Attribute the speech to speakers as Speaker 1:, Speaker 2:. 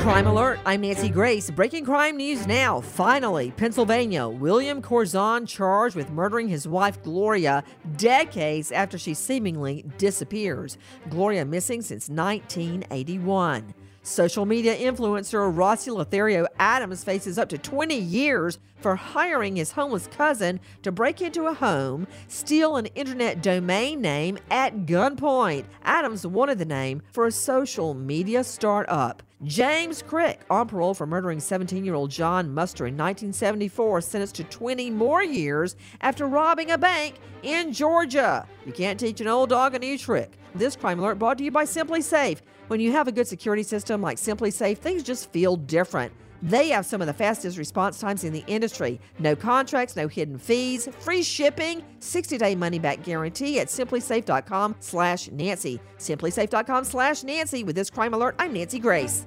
Speaker 1: Crime Alert, I'm Nancy Grace. Breaking crime news now. Finally, Pennsylvania, William Corzon charged with murdering his wife Gloria decades after she seemingly disappears. Gloria missing since 1981. Social media influencer Rossi Lorathio Adams faces up to 20 years for hiring his homeless cousin to break into a home, steal an internet domain name at gunpoint. Adams wanted the name for a social media startup. James Crick, on parole for murdering 17 year old John Muster in 1974, sentenced to 20 more years after robbing a bank in Georgia. You can't teach an old dog a new trick. This crime alert brought to you by SimpliSafe. When you have a good security system like SimpliSafe, things just feel different. They have some of the fastest response times in the industry. No contracts, no hidden fees, free shipping, 60-day money-back guarantee at simplisafe.com slash Nancy. Simplisafe.com slash Nancy. With this crime alert, I'm Nancy Grace.